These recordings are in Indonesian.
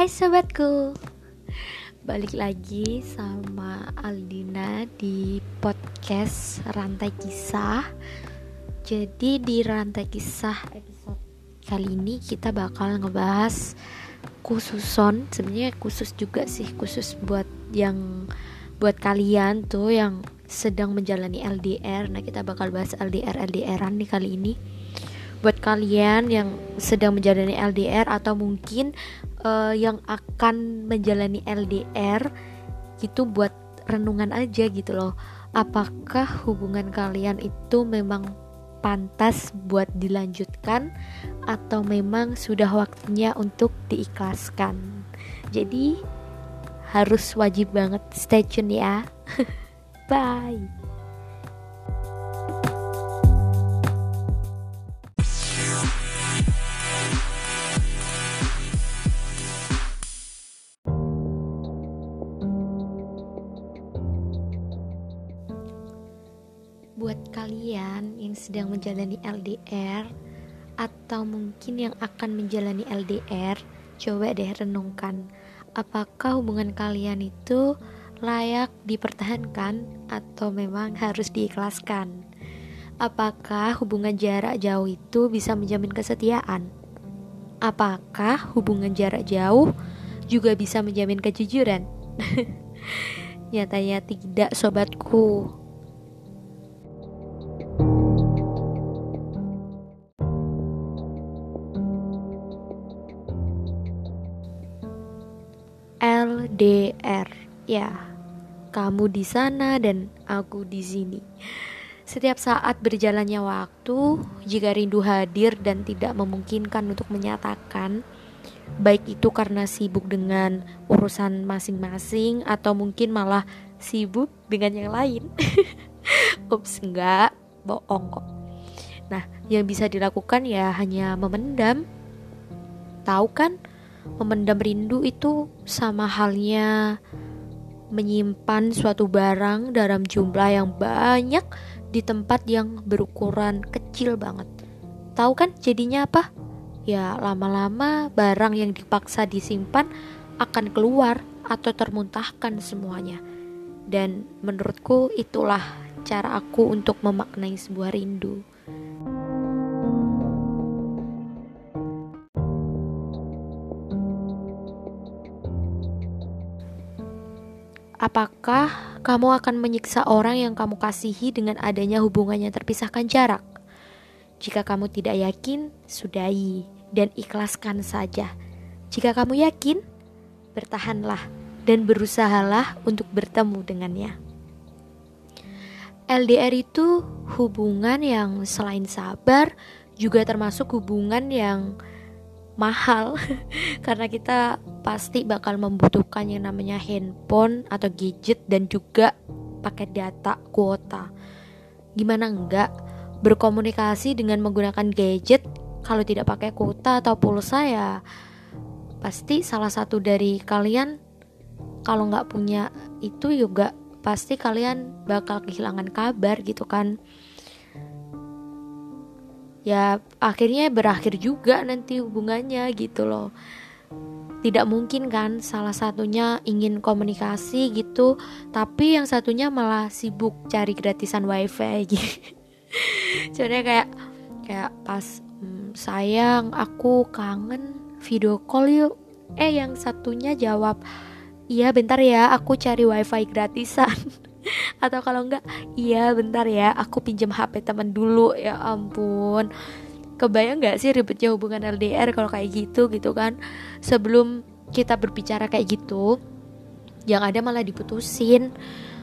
Hai sobatku. Balik lagi sama Aldina di podcast Rantai Kisah. Jadi di Rantai Kisah episode kali ini kita bakal ngebahas khususon. Sebenarnya khusus juga sih Khusus buat yang Buat kalian tuh yang sedang menjalani LDR Nah kita bakal bahas LDR-LDRan nih kali ini buat kalian yang sedang menjalani LDR atau mungkin uh, yang akan menjalani LDR gitu buat renungan aja gitu loh. Apakah hubungan kalian itu memang pantas buat dilanjutkan atau memang sudah waktunya untuk diikhlaskan? Jadi harus wajib banget stay tune ya. Bye buat kalian yang sedang menjalani LDR atau mungkin yang akan menjalani LDR, coba deh renungkan apakah hubungan kalian itu layak dipertahankan atau memang harus diikhlaskan. Apakah hubungan jarak jauh itu bisa menjamin kesetiaan? Apakah hubungan jarak jauh juga bisa menjamin kejujuran? Nyatanya tidak, sobatku. LDR. Ya, kamu di sana dan aku di sini. Setiap saat berjalannya waktu, jika rindu hadir dan tidak memungkinkan untuk menyatakan, baik itu karena sibuk dengan urusan masing-masing atau mungkin malah sibuk dengan yang lain. Ups, enggak, bohong kok. Nah, yang bisa dilakukan ya hanya memendam. Tahu kan? Memendam rindu itu sama halnya menyimpan suatu barang dalam jumlah yang banyak di tempat yang berukuran kecil banget. Tahu kan jadinya apa? Ya, lama-lama barang yang dipaksa disimpan akan keluar atau termuntahkan semuanya. Dan menurutku itulah cara aku untuk memaknai sebuah rindu. Apakah kamu akan menyiksa orang yang kamu kasihi dengan adanya hubungan yang terpisahkan jarak? Jika kamu tidak yakin, sudahi dan ikhlaskan saja. Jika kamu yakin, bertahanlah dan berusahalah untuk bertemu dengannya. LDR itu hubungan yang selain sabar juga termasuk hubungan yang mahal karena kita pasti bakal membutuhkan yang namanya handphone atau gadget dan juga paket data kuota. Gimana enggak? Berkomunikasi dengan menggunakan gadget kalau tidak pakai kuota atau pulsa ya pasti salah satu dari kalian kalau nggak punya itu juga pasti kalian bakal kehilangan kabar gitu kan. Ya akhirnya berakhir juga nanti hubungannya gitu loh tidak mungkin kan salah satunya ingin komunikasi gitu tapi yang satunya malah sibuk cari gratisan wifi. Gitu soalnya kayak kayak pas hmm, sayang aku kangen video call yuk. Eh yang satunya jawab iya bentar ya aku cari wifi gratisan. Atau kalau enggak iya bentar ya aku pinjam HP teman dulu. Ya ampun kebayang nggak sih ribetnya hubungan LDR kalau kayak gitu gitu kan? Sebelum kita berbicara kayak gitu yang ada malah diputusin.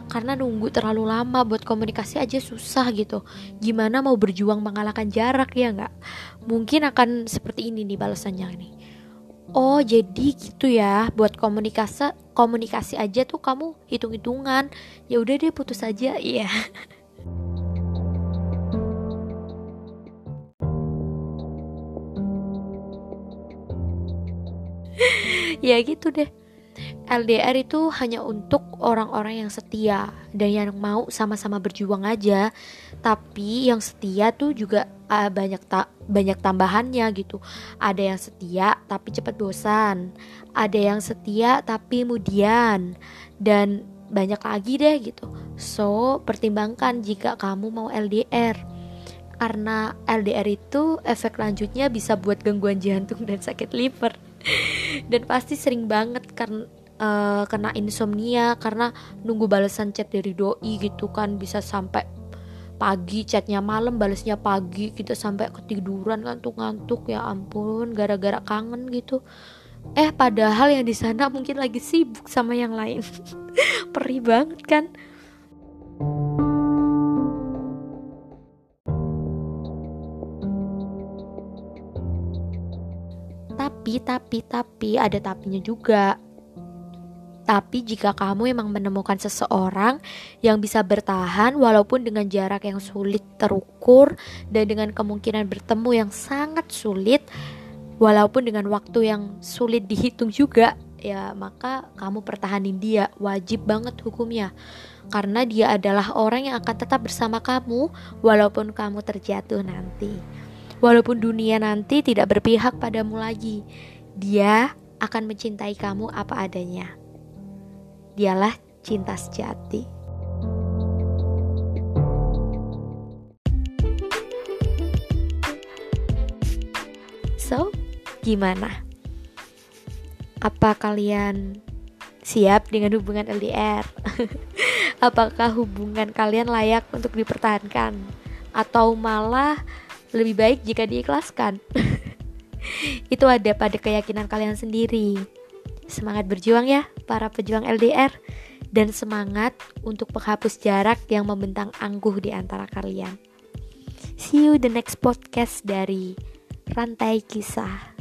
Karena nunggu terlalu lama buat komunikasi aja susah gitu. Gimana mau berjuang mengalahkan jarak ya nggak? Mungkin akan seperti ini nih balasannya nih. Oh jadi gitu ya buat komunikasi komunikasi aja tuh kamu hitung hitungan ya udah deh putus aja. Iya ya gitu deh LDR itu hanya untuk orang-orang yang setia dan yang mau sama-sama berjuang aja. Tapi yang setia tuh juga uh, banyak tak banyak tambahannya gitu. Ada yang setia tapi cepat bosan. Ada yang setia tapi kemudian dan banyak lagi deh gitu. So, pertimbangkan jika kamu mau LDR. Karena LDR itu efek lanjutnya bisa buat gangguan jantung dan sakit liver. dan pasti sering banget karena uh, kena insomnia karena nunggu balasan chat dari doi gitu kan. Bisa sampai pagi chatnya malam balasnya pagi kita sampai ketiduran ngantuk-ngantuk. Ya ampun gara-gara kangen gitu. Eh padahal yang di sana mungkin lagi sibuk sama yang lain. Perih banget kan tapi tapi tapi ada tapinya juga tapi jika kamu memang menemukan seseorang yang bisa bertahan walaupun dengan jarak yang sulit terukur dan dengan kemungkinan bertemu yang sangat sulit, walaupun dengan waktu yang sulit dihitung juga, ya maka kamu pertahanin dia, wajib banget hukumnya. Karena dia adalah orang yang akan tetap bersama kamu walaupun kamu terjatuh nanti. Walaupun dunia nanti tidak berpihak padamu lagi, dia akan mencintai kamu apa adanya dialah cinta sejati. So, gimana? Apa kalian siap dengan hubungan LDR? Apakah hubungan kalian layak untuk dipertahankan? Atau malah lebih baik jika diikhlaskan? Itu ada pada keyakinan kalian sendiri. Semangat berjuang ya para pejuang LDR dan semangat untuk menghapus jarak yang membentang angkuh di antara kalian. See you the next podcast dari Rantai Kisah.